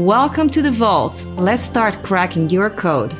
Welcome to the vault. Let's start cracking your code.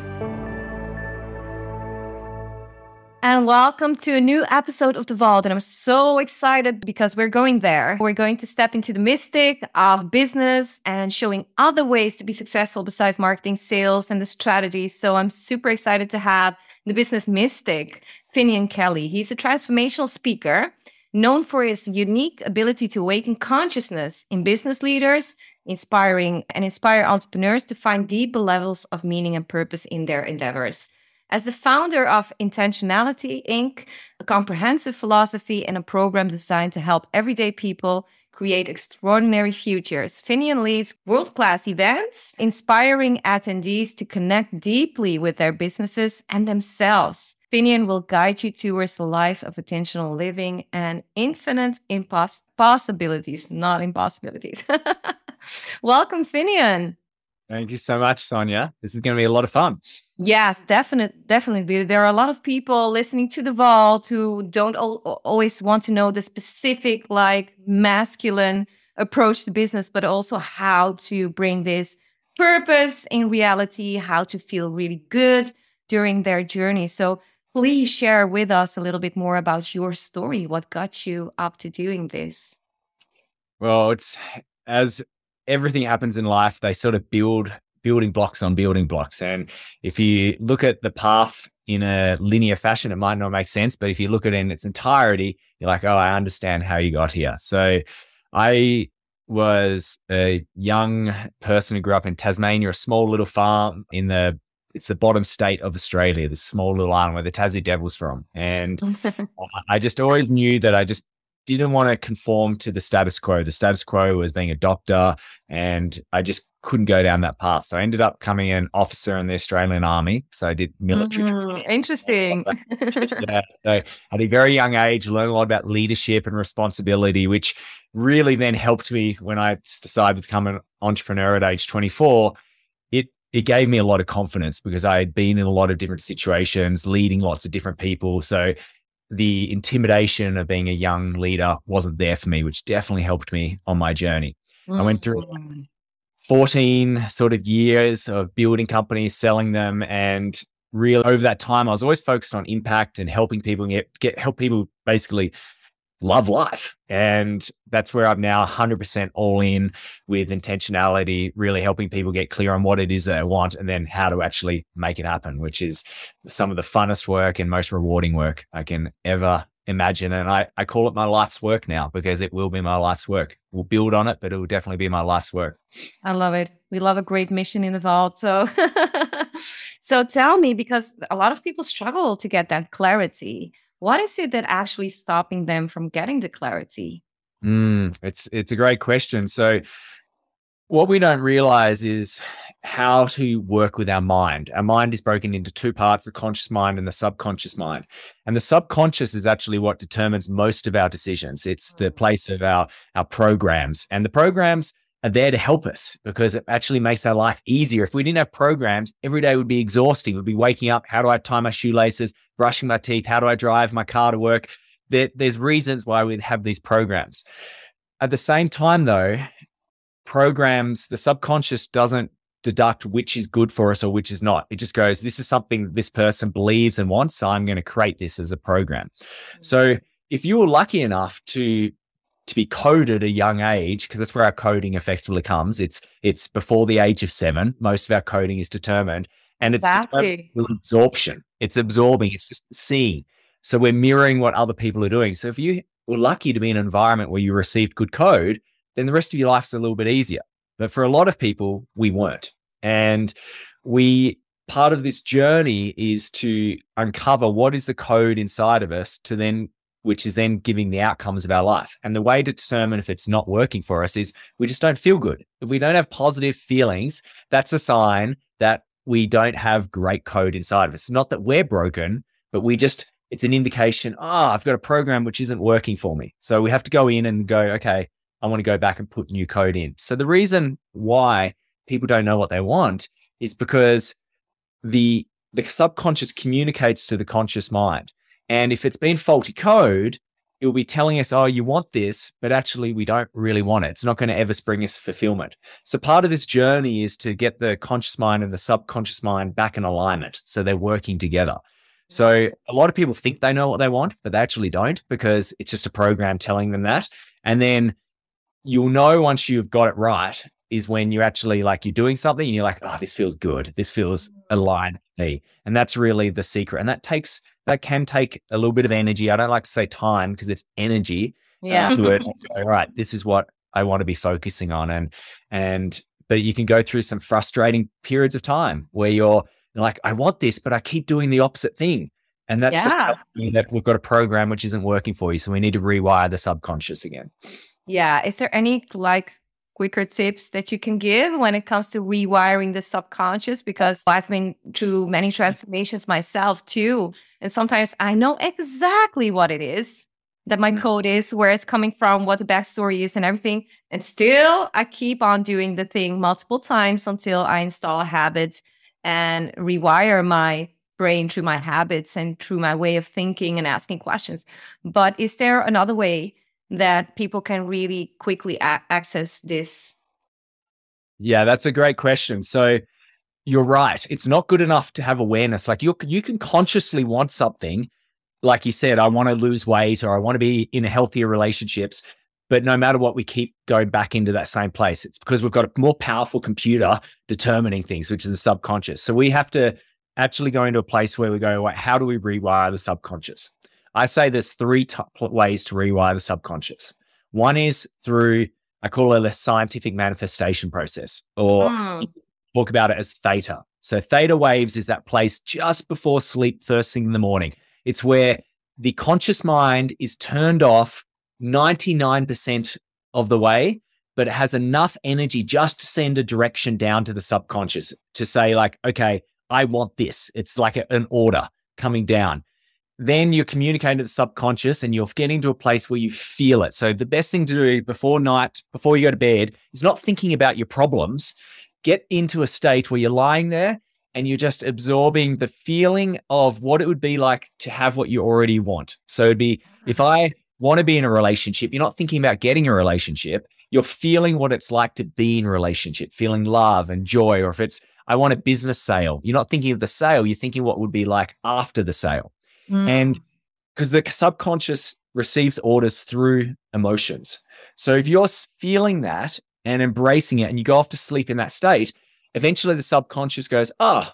And welcome to a new episode of The Vault. And I'm so excited because we're going there. We're going to step into the mystic of business and showing other ways to be successful besides marketing, sales, and the strategies. So I'm super excited to have the business mystic, Finnian Kelly. He's a transformational speaker known for his unique ability to awaken consciousness in business leaders inspiring and inspire entrepreneurs to find deeper levels of meaning and purpose in their endeavors. As the founder of Intentionality Inc., a comprehensive philosophy and a program designed to help everyday people create extraordinary futures, Finnian leads world class events, inspiring attendees to connect deeply with their businesses and themselves. Finnian will guide you towards a life of intentional living and infinite impos- possibilities, not impossibilities. Welcome, Finnian. Thank you so much, Sonia. This is going to be a lot of fun. Yes, definitely, definitely. There are a lot of people listening to the vault who don't al- always want to know the specific, like masculine approach to business, but also how to bring this purpose in reality, how to feel really good during their journey. So please share with us a little bit more about your story. What got you up to doing this? Well, it's as everything happens in life, they sort of build building blocks on building blocks. And if you look at the path in a linear fashion, it might not make sense. But if you look at it in its entirety, you're like, oh, I understand how you got here. So I was a young person who grew up in Tasmania, a small little farm in the it's the bottom state of Australia, this small little island where the Tassie Devil's from. And I just always knew that I just didn't want to conform to the status quo. The status quo was being a doctor, and I just couldn't go down that path. So I ended up becoming an officer in the Australian Army. So I did military. Mm, interesting. yeah. So at a very young age, learned a lot about leadership and responsibility, which really then helped me when I decided to become an entrepreneur at age 24. It gave me a lot of confidence because I had been in a lot of different situations, leading lots of different people. So the intimidation of being a young leader wasn't there for me, which definitely helped me on my journey. Mm-hmm. I went through mm. 14 sort of years of building companies, selling them, and really over that time, I was always focused on impact and helping people get, get help people basically love life. And that's where I'm now 100% all in with intentionality, really helping people get clear on what it is that they want and then how to actually make it happen, which is some of the funnest work and most rewarding work I can ever imagine. And I, I call it my life's work now because it will be my life's work. We'll build on it, but it will definitely be my life's work. I love it. We love a great mission in the vault. So, so tell me, because a lot of people struggle to get that clarity what is it that actually stopping them from getting the clarity? Mm, it's it's a great question. So what we don't realize is how to work with our mind. Our mind is broken into two parts the conscious mind and the subconscious mind. And the subconscious is actually what determines most of our decisions. It's the mm. place of our, our programs. And the programs are there to help us because it actually makes our life easier. If we didn't have programs, every day would be exhausting. We'd be waking up. How do I tie my shoelaces? Brushing my teeth? How do I drive my car to work? There, there's reasons why we have these programs. At the same time, though, programs, the subconscious doesn't deduct which is good for us or which is not. It just goes, this is something this person believes and wants. So I'm going to create this as a program. Mm-hmm. So if you were lucky enough to to be coded at a young age, because that's where our coding effectively comes. It's it's before the age of seven. Most of our coding is determined. And it's exactly. absorption. It's absorbing, it's just seeing. So we're mirroring what other people are doing. So if you were lucky to be in an environment where you received good code, then the rest of your life's a little bit easier. But for a lot of people, we weren't. And we part of this journey is to uncover what is the code inside of us to then which is then giving the outcomes of our life. And the way to determine if it's not working for us is we just don't feel good. If we don't have positive feelings, that's a sign that we don't have great code inside of us. Not that we're broken, but we just, it's an indication, oh, I've got a program which isn't working for me. So we have to go in and go, okay, I want to go back and put new code in. So the reason why people don't know what they want is because the the subconscious communicates to the conscious mind. And if it's been faulty code, it will be telling us, oh, you want this, but actually we don't really want it. It's not going to ever bring us fulfillment. So part of this journey is to get the conscious mind and the subconscious mind back in alignment. So they're working together. So a lot of people think they know what they want, but they actually don't because it's just a program telling them that. And then you'll know once you've got it right is when you're actually like you're doing something and you're like, oh, this feels good. This feels aligned me. And that's really the secret. And that takes that can take a little bit of energy. I don't like to say time because it's energy. Uh, yeah. To it. All right, this is what I want to be focusing on. And and but you can go through some frustrating periods of time where you're like, I want this, but I keep doing the opposite thing. And that's yeah. just that we've got a program which isn't working for you. So we need to rewire the subconscious again. Yeah. Is there any like quicker tips that you can give when it comes to rewiring the subconscious? Because I've been through many transformations myself too. And sometimes I know exactly what it is that my mm. code is, where it's coming from, what the backstory is, and everything. And still, I keep on doing the thing multiple times until I install habits and rewire my brain through my habits and through my way of thinking and asking questions. But is there another way that people can really quickly a- access this? Yeah, that's a great question. So you're right. It's not good enough to have awareness. Like you, you can consciously want something. Like you said, I want to lose weight or I want to be in healthier relationships. But no matter what, we keep going back into that same place. It's because we've got a more powerful computer determining things, which is the subconscious. So we have to actually go into a place where we go, how do we rewire the subconscious? I say there's three t- ways to rewire the subconscious. One is through, I call it a scientific manifestation process, or mm. talk about it as theta. So, theta waves is that place just before sleep, first thing in the morning. It's where the conscious mind is turned off 99% of the way, but it has enough energy just to send a direction down to the subconscious to say, like, okay, I want this. It's like a, an order coming down then you're communicating to the subconscious and you're getting to a place where you feel it. So the best thing to do before night, before you go to bed, is not thinking about your problems. Get into a state where you're lying there and you're just absorbing the feeling of what it would be like to have what you already want. So it'd be if I want to be in a relationship, you're not thinking about getting a relationship. You're feeling what it's like to be in a relationship, feeling love and joy. Or if it's, I want a business sale, you're not thinking of the sale, you're thinking what would be like after the sale. Mm. And because the subconscious receives orders through emotions. So if you're feeling that and embracing it and you go off to sleep in that state, eventually the subconscious goes, oh,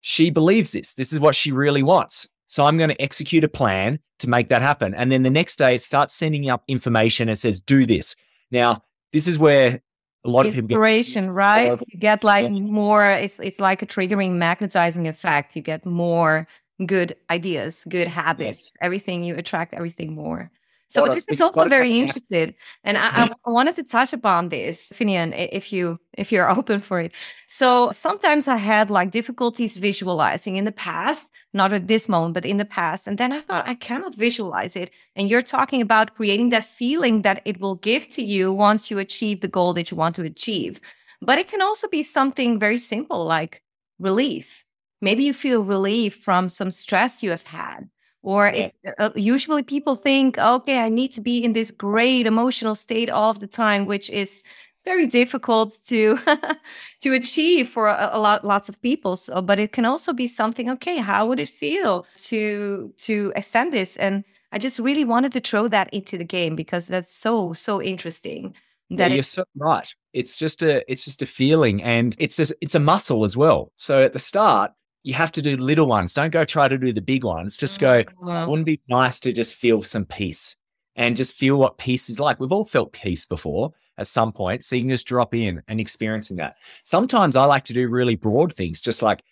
she believes this. This is what she really wants. So I'm going to execute a plan to make that happen. And then the next day it starts sending up information and says, do this. Now, this is where a lot of people get inspiration, right? You get like yeah. more, it's it's like a triggering magnetizing effect. You get more good ideas, good habits, yes. everything you attract everything more. So this is also very interested, and I, I, wanted to touch upon this, Finnian, if you if you're open for it. So sometimes I had like difficulties visualizing in the past, not at this moment, but in the past, and then I thought I cannot visualize it. And you're talking about creating that feeling that it will give to you once you achieve the goal that you want to achieve. But it can also be something very simple like relief maybe you feel relief from some stress you have had or yeah. it's uh, usually people think okay i need to be in this great emotional state all of the time which is very difficult to to achieve for a, a, lot lots of people. So but it can also be something okay how would it feel to to extend this? And i just really wanted to throw that into the game because that's so so interesting that yeah, you're so right. It's just a it's just a feeling and it's just it's a muscle as well. So at the start you have to do little ones don't go try to do the big ones just go mm-hmm. wouldn't be nice to just feel some peace and just feel what peace is like we've all felt peace before at some point. So you can just drop in and experiencing that. Sometimes I like to do really broad things, just like,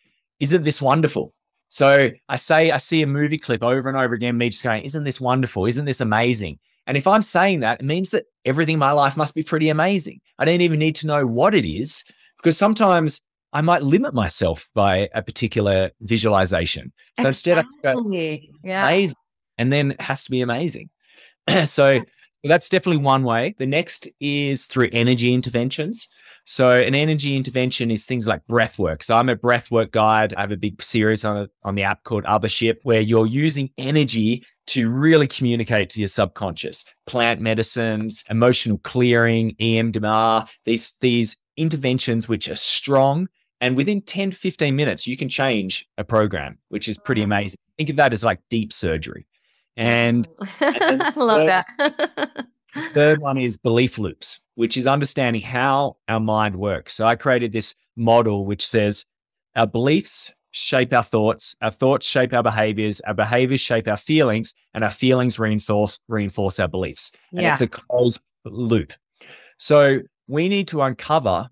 isn't this wonderful? So I say, I see a movie clip over and over again, me just going, isn't this wonderful? Isn't this amazing? And if I'm saying that, it means that everything in my life must be pretty amazing. I don't even need to know what it is because sometimes I might limit myself by a particular visualization. So exactly. instead, I go, yeah. amazing. And then it has to be amazing. so that's definitely one way. The next is through energy interventions. So an energy intervention is things like breath work. So I'm a breath work guide. I have a big series on a, on the app called Othership where you're using energy to really communicate to your subconscious. Plant medicines, emotional clearing, EMDR, these these interventions which are strong and within 10, 15 minutes you can change a program, which is pretty amazing. Think of that as like deep surgery. And, and I love that. third one is belief loops, which is understanding how our mind works. So I created this model which says our beliefs shape our thoughts, our thoughts shape our behaviors, our behaviors shape our feelings, and our feelings reinforce reinforce our beliefs. And yeah. it's a closed loop. So we need to uncover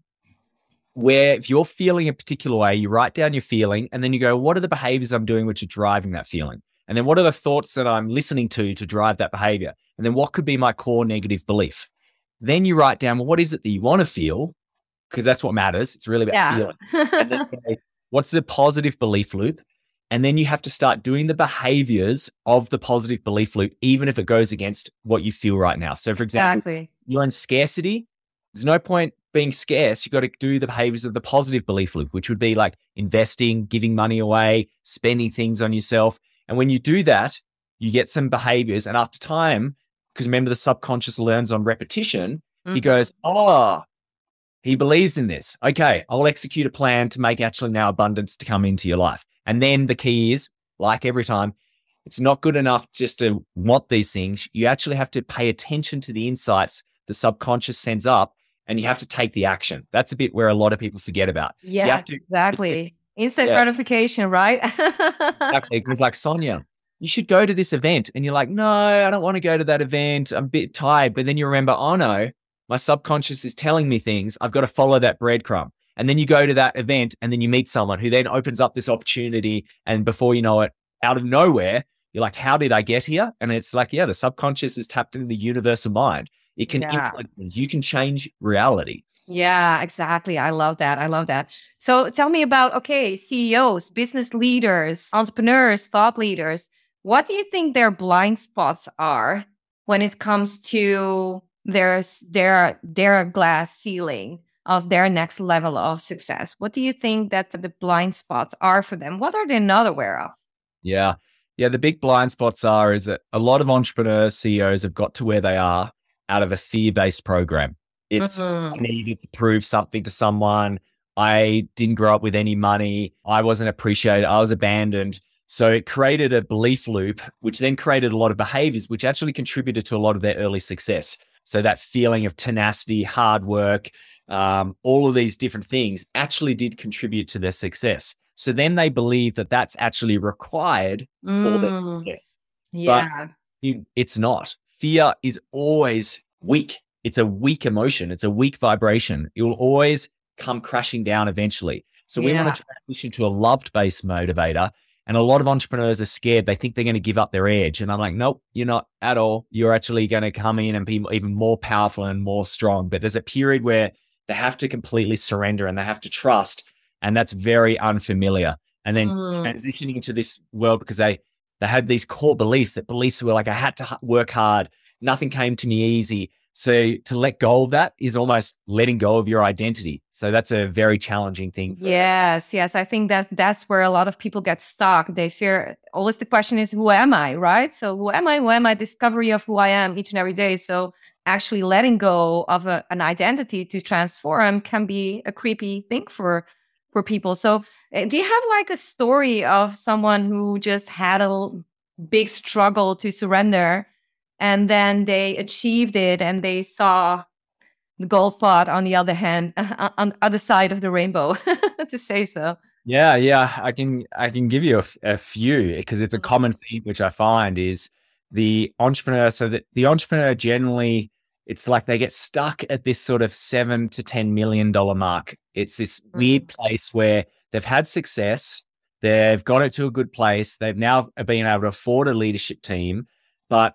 where if you're feeling a particular way, you write down your feeling and then you go, what are the behaviors I'm doing which are driving that feeling? And then what are the thoughts that I'm listening to to drive that behavior? And then what could be my core negative belief? Then you write down, well, what is it that you want to feel? Because that's what matters. It's really about yeah. feeling. and then, what's the positive belief loop? And then you have to start doing the behaviors of the positive belief loop, even if it goes against what you feel right now. So, for example, exactly. you're in scarcity. There's no point being scarce. You've got to do the behaviors of the positive belief loop, which would be like investing, giving money away, spending things on yourself. And when you do that, you get some behaviors. And after time, because remember, the subconscious learns on repetition, mm-hmm. he goes, Oh, he believes in this. Okay, I'll execute a plan to make actually now abundance to come into your life. And then the key is, like every time, it's not good enough just to want these things. You actually have to pay attention to the insights the subconscious sends up and you have to take the action. That's a bit where a lot of people forget about. Yeah, to, exactly. Instant yeah. gratification, right? exactly. It was like, Sonia, you should go to this event. And you're like, no, I don't want to go to that event. I'm a bit tired. But then you remember, oh no, my subconscious is telling me things. I've got to follow that breadcrumb. And then you go to that event and then you meet someone who then opens up this opportunity. And before you know it, out of nowhere, you're like, how did I get here? And it's like, yeah, the subconscious is tapped into the universal mind. It can yeah. influence, you can change reality. Yeah, exactly. I love that. I love that. So tell me about okay, CEOs, business leaders, entrepreneurs, thought leaders. What do you think their blind spots are when it comes to their their their glass ceiling of their next level of success? What do you think that the blind spots are for them? What are they not aware of? Yeah. Yeah, the big blind spots are is that a lot of entrepreneurs, CEOs have got to where they are out of a fear-based program. It's mm-hmm. needed to prove something to someone. I didn't grow up with any money. I wasn't appreciated. I was abandoned. So it created a belief loop, which then created a lot of behaviors, which actually contributed to a lot of their early success. So that feeling of tenacity, hard work, um, all of these different things actually did contribute to their success. So then they believe that that's actually required mm. for their mm. success. Yeah. But it's not. Fear is always weak it's a weak emotion. It's a weak vibration. It will always come crashing down eventually. So we want to transition to a loved based motivator. And a lot of entrepreneurs are scared. They think they're going to give up their edge. And I'm like, nope, you're not at all. You're actually going to come in and be even more powerful and more strong. But there's a period where they have to completely surrender and they have to trust. And that's very unfamiliar. And then mm. transitioning into this world because they, they had these core beliefs that beliefs were like, I had to work hard. Nothing came to me easy. So to let go of that is almost letting go of your identity. So that's a very challenging thing. Yes, yes. I think that that's where a lot of people get stuck. They fear always the question is, who am I? Right. So who am I? Who am I? Discovery of who I am each and every day. So actually letting go of a, an identity to transform can be a creepy thing for for people. So, uh, do you have like a story of someone who just had a big struggle to surrender and then they achieved it and they saw the gold pot on the other hand on the other side of the rainbow to say so yeah yeah i can i can give you a, a few because it's a mm-hmm. common theme which i find is the entrepreneur so that the entrepreneur generally it's like they get stuck at this sort of seven to ten million dollar mark it's this weird mm-hmm. place where they've had success they've got it to a good place they've now been able to afford a leadership team but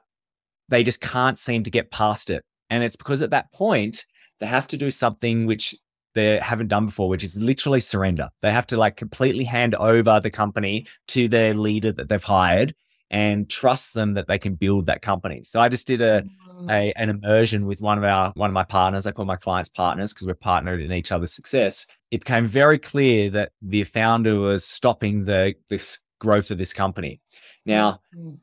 they just can't seem to get past it and it's because at that point they have to do something which they haven't done before, which is literally surrender. They have to like completely hand over the company to their leader that they've hired and trust them that they can build that company. So I just did a, mm. A an immersion with one of our one of my partners. I call my clients partners because we're partnered in each other's success. It became very clear that the founder was stopping the this growth of this company. Now, mm-hmm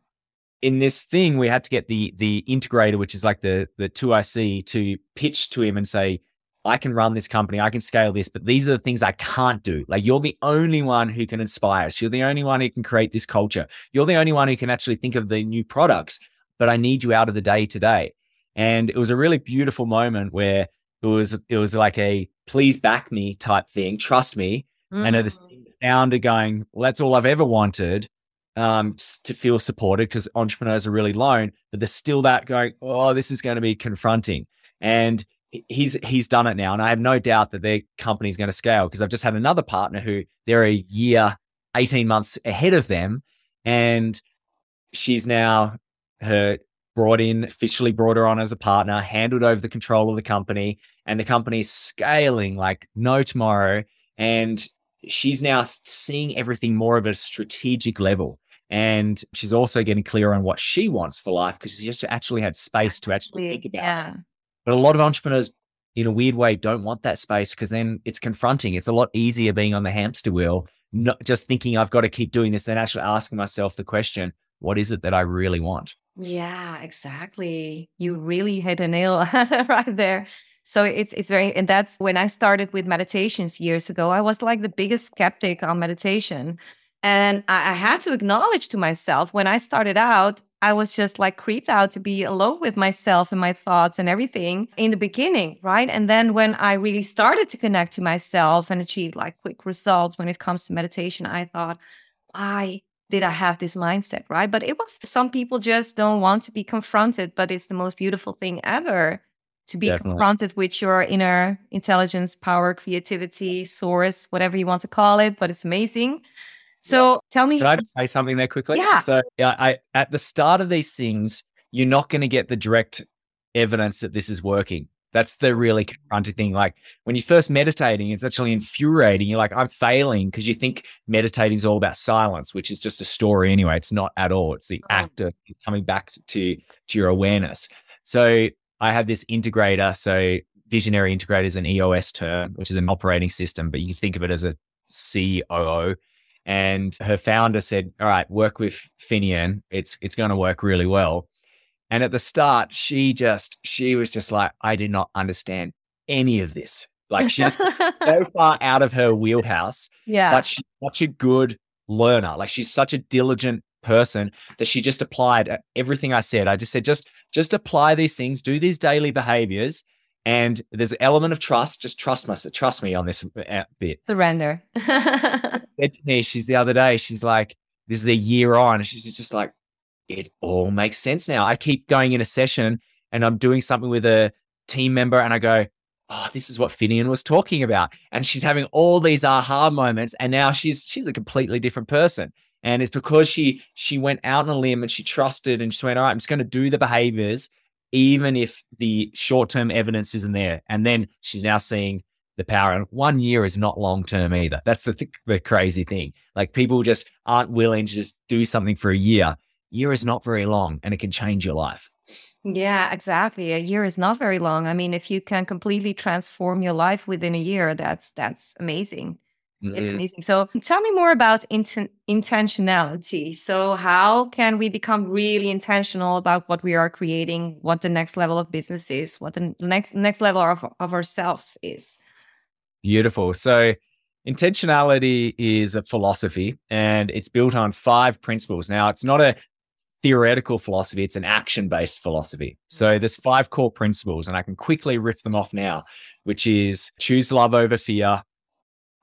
in this thing, we had to get the the integrator, which is like the the two IC, to pitch to him and say, I can run this company, I can scale this, but these are the things I can't do. Like you're the only one who can inspire us. You're the only one who can create this culture. You're the only one who can actually think of the new products, but I need you out of the day today. And it was a really beautiful moment where it was it was like a please back me type thing, trust me. Mm. And the founder going, well, that's all I've ever wanted um, to feel supported because entrepreneurs are really lone, but there's still that going, oh, this is going to be confronting. And he's he's done it now, and I have no doubt that their company is going to scale because I've just had another partner who they're a year, eighteen months ahead of them, and she's now her brought in officially brought her on as a partner, handled over the control of the company, and the company is scaling like no tomorrow, and she's now seeing everything more of a strategic level. And she's also getting clear on what she wants for life because she just actually had space to actually think about. Yeah. But a lot of entrepreneurs, in a weird way, don't want that space because then it's confronting. It's a lot easier being on the hamster wheel, not just thinking I've got to keep doing this, than actually asking myself the question, what is it that I really want? Yeah, exactly. You really hit a nail right there. So it's it's very and that's when I started with meditations years ago. I was like the biggest skeptic on meditation and I, I had to acknowledge to myself when I started out, I was just like creeped out to be alone with myself and my thoughts and everything in the beginning, right? And then when I really started to connect to myself and achieve like quick results when it comes to meditation, I thought, why did I have this mindset, right? But it was some people just don't want to be confronted, but it's the most beautiful thing ever to be Definitely. confronted with your inner intelligence, power, creativity, source, whatever you want to call it, but it's amazing. So tell me. Can I just say something there quickly? Yeah. So yeah, I at the start of these things, you're not going to get the direct evidence that this is working. That's the really confronting thing. Like when you're first meditating, it's actually infuriating. You're like, I'm failing because you think meditating is all about silence, which is just a story anyway. It's not at all. It's the oh. act of coming back to to your awareness. So I have this integrator. So visionary integrator is an EOS term, which is an operating system, but you can think of it as a COO. And her founder said, All right, work with Finnian. It's it's going to work really well. And at the start, she just she was just like, I did not understand any of this. Like she's so far out of her wheelhouse. Yeah. But she's such a good learner. Like she's such a diligent person that she just applied everything I said. I just said, just just apply these things, do these daily behaviors, and there's an element of trust. Just trust myself, trust me on this uh, bit. Surrender. said to me, she's the other day, she's like, this is a year on. She's just like, it all makes sense now. I keep going in a session and I'm doing something with a team member and I go, oh, this is what Finnian was talking about. And she's having all these aha moments. And now she's she's a completely different person. And it's because she she went out on a limb and she trusted and she went, all right, I'm just going to do the behaviors even if the short term evidence isn't there. And then she's now seeing the power. And one year is not long term either. That's the, th- the crazy thing. Like people just aren't willing to just do something for a year. Year is not very long and it can change your life. Yeah, exactly. A year is not very long. I mean, if you can completely transform your life within a year, that's that's amazing. It's amazing. So tell me more about inten- intentionality. So how can we become really intentional about what we are creating, what the next level of business is, what the next next level of, of ourselves is? Beautiful. So intentionality is a philosophy and it's built on five principles. Now, it's not a theoretical philosophy, it's an action based philosophy. So there's five core principles, and I can quickly riff them off now, which is choose love over fear,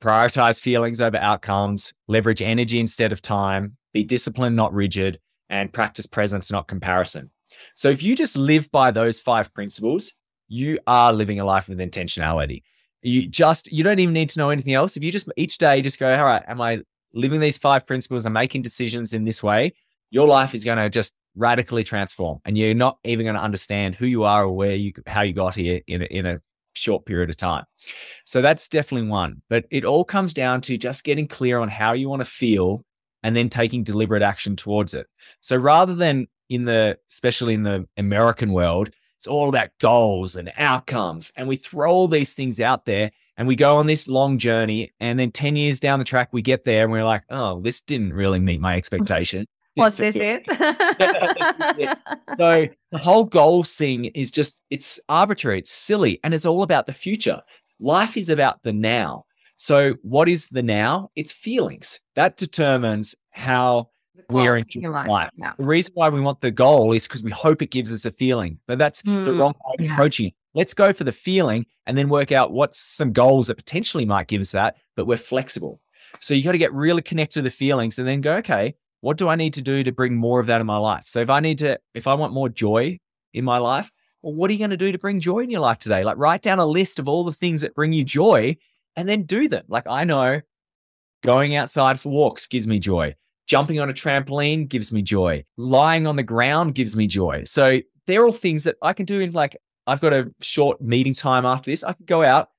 prioritize feelings over outcomes, leverage energy instead of time, be disciplined, not rigid, and practice presence, not comparison. So if you just live by those five principles, you are living a life with intentionality. You just, you don't even need to know anything else. If you just each day just go, all right, am I living these five principles and making decisions in this way? Your life is going to just radically transform and you're not even going to understand who you are or where you, how you got here in a, in a short period of time. So that's definitely one. But it all comes down to just getting clear on how you want to feel and then taking deliberate action towards it. So rather than in the, especially in the American world, it's all about goals and outcomes. And we throw all these things out there and we go on this long journey. And then 10 years down the track, we get there and we're like, oh, this didn't really meet my mm-hmm. expectation. Was this it? so the whole goal thing is just it's arbitrary, it's silly, and it's all about the future. Life is about the now. So what is the now? It's feelings. That determines how we're in life. life. Yeah. The reason why we want the goal is because we hope it gives us a feeling, but that's mm, the wrong way of yeah. approaching it. Let's go for the feeling and then work out what's some goals that potentially might give us that, but we're flexible. So you got to get really connected to the feelings and then go, okay, what do I need to do to bring more of that in my life? So if I need to, if I want more joy in my life, well, what are you going to do to bring joy in your life today? Like write down a list of all the things that bring you joy and then do them. Like I know going outside for walks gives me joy. Jumping on a trampoline gives me joy. Lying on the ground gives me joy. So they're all things that I can do in like, I've got a short meeting time after this. I can go out,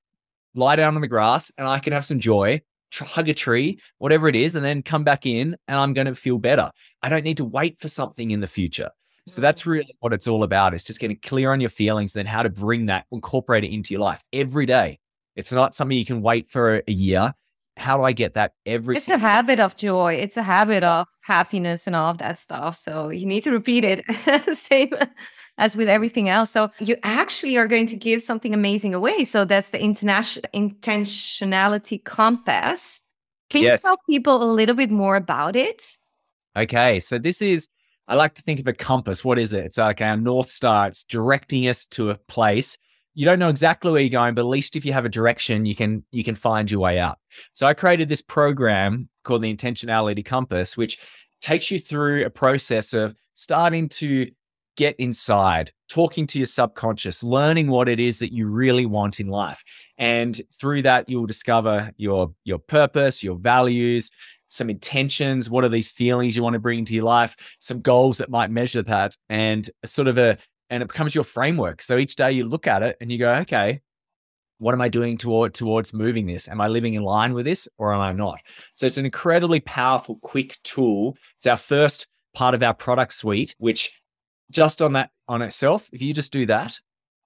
lie down on the grass, and I can have some joy hug a tree, whatever it is, and then come back in and I'm going to feel better. I don't need to wait for something in the future. So that's really what it's all about. It's just getting clear on your feelings then how to bring that, incorporate it into your life every day. It's not something you can wait for a year. How do I get that every? It's a habit of joy. It's a habit of happiness and all of that stuff. So you need to repeat it. Same as with everything else. So you actually are going to give something amazing away. So that's the international intentionality compass. Can yes. you tell people a little bit more about it? Okay. So this is I like to think of a compass. What is it? It's like our North Star. It's directing us to a place. You don't know exactly where you're going, but at least if you have a direction, you can you can find your way out. So I created this program called the Intentionality Compass, which takes you through a process of starting to get inside, talking to your subconscious, learning what it is that you really want in life. And through that, you'll discover your, your purpose, your values, some intentions. What are these feelings you want to bring into your life? Some goals that might measure that and sort of a, and it becomes your framework. So each day you look at it and you go, okay, what am I doing toward towards moving this? Am I living in line with this or am I not? So it's an incredibly powerful, quick tool. It's our first part of our product suite, which just on that on itself, if you just do that,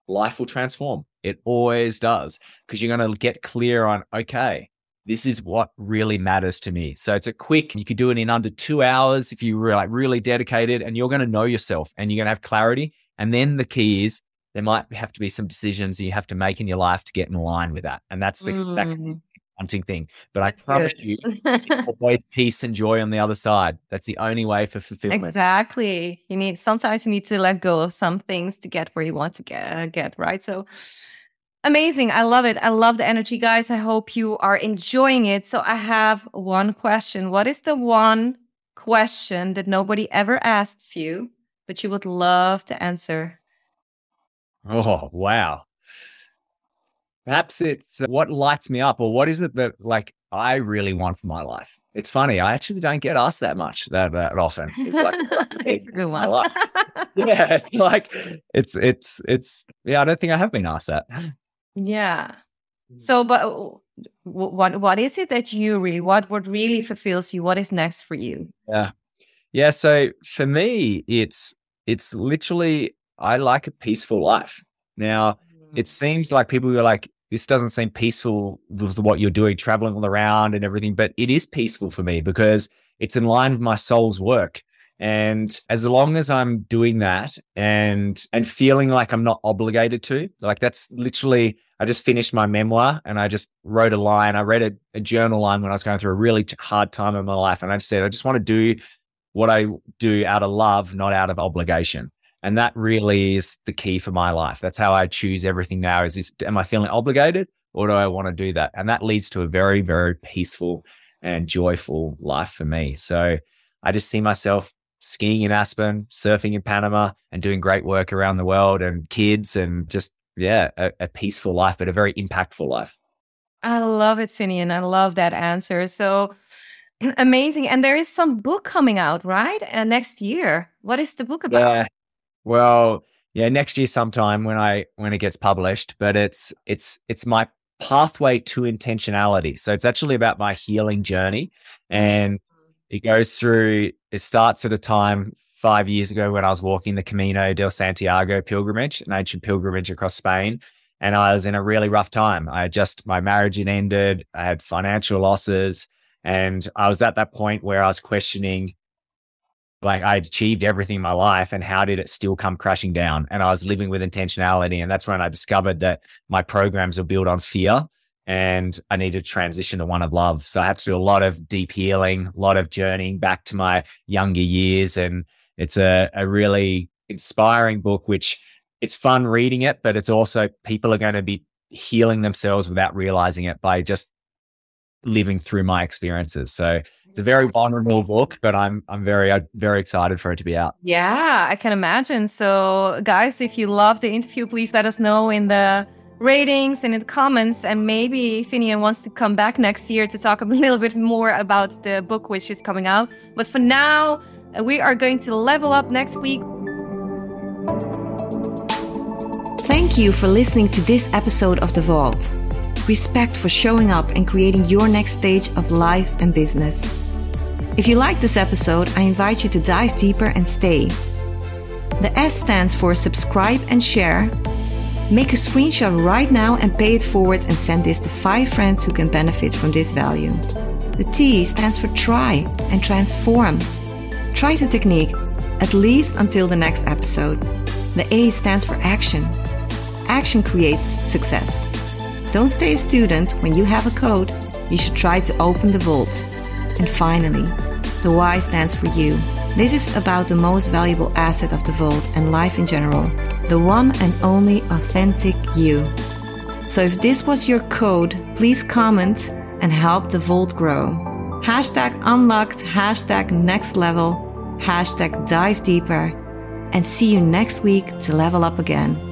life will transform. It always does because you're going to get clear on, okay, this is what really matters to me. So it's a quick, you could do it in under two hours if you were like really dedicated and you're going to know yourself and you're going to have clarity. And then the key is there might have to be some decisions you have to make in your life to get in line with that. And that's the, mm. that hunting thing. But I promise you, always peace and joy on the other side. That's the only way for fulfillment. Exactly. You need sometimes you need to let go of some things to get where you want to get. Get right. So amazing. I love it. I love the energy, guys. I hope you are enjoying it. So I have one question. What is the one question that nobody ever asks you, but you would love to answer? Oh wow. Perhaps it's uh, what lights me up or what is it that like I really want for my life. It's funny. I actually don't get asked that much that, that often. It's like, yeah, it's like it's it's it's yeah. I don't think I have been asked that. Yeah. Mm. So, but what what is it that you really what what really fulfills you? What is next for you? Yeah, yeah. So for me, it's it's literally I like a peaceful life. Now, it mm. seems like people are like this doesn't seem peaceful with what you're doing, traveling all around and everything, but it is peaceful for me because it's in line with my soul's work. And as long as I'm doing that and and feeling like I'm not obligated to, like that's literally I just finished my memoir and I just wrote a line. I read a, a journal line when I was going through a really hard time in my life. And I said, I just want to do what I do out of love, not out of obligation. And that really is the key for my life. That's how I choose everything now is, is am I feeling obligated or do I want to do that? And that leads to a very, very peaceful and joyful life for me. So I just see myself skiing in Aspen, surfing in Panama, and doing great work around the world and kids and just, yeah, a, a peaceful life, but a very impactful life. I love it, Finnian. I love that answer. So amazing. And there is some book coming out, right? Uh, next year. What is the book about? Yeah. Well, yeah, next year sometime when I when it gets published, but it's it's it's my pathway to intentionality. So it's actually about my healing journey and mm-hmm. it goes through, it starts at a time five years ago when I was walking the Camino del Santiago pilgrimage, an ancient pilgrimage across Spain. And I was in a really rough time. I had just, my marriage had ended. I had financial losses. And I was at that point where I was questioning, like, I'd achieved everything in my life and how did it still come crashing down? And I was living with intentionality. And that's when I discovered that my programs are built on fear and I needed to transition to one of love. So I had to do a lot of deep healing, a lot of journeying back to my younger years. And it's a, a really inspiring book, which it's fun reading it, but it's also people are going to be healing themselves without realizing it by just living through my experiences. So it's a very vulnerable book, but I'm I'm very uh, very excited for it to be out. Yeah, I can imagine. So guys, if you love the interview, please let us know in the ratings and in the comments. And maybe Finnian wants to come back next year to talk a little bit more about the book which is coming out. But for now, uh, we are going to level up next week. Thank you for listening to this episode of The Vault. Respect for showing up and creating your next stage of life and business. If you like this episode, I invite you to dive deeper and stay. The S stands for subscribe and share Make a screenshot right now and pay it forward and send this to five friends who can benefit from this value. The T stands for try and transform. Try the technique, at least until the next episode. The A stands for action. Action creates success. Don't stay a student when you have a code. You should try to open the vault. And finally, the Y stands for you. This is about the most valuable asset of the vault and life in general the one and only authentic you. So if this was your code, please comment and help the vault grow. Hashtag unlocked, hashtag next level, hashtag dive deeper, and see you next week to level up again.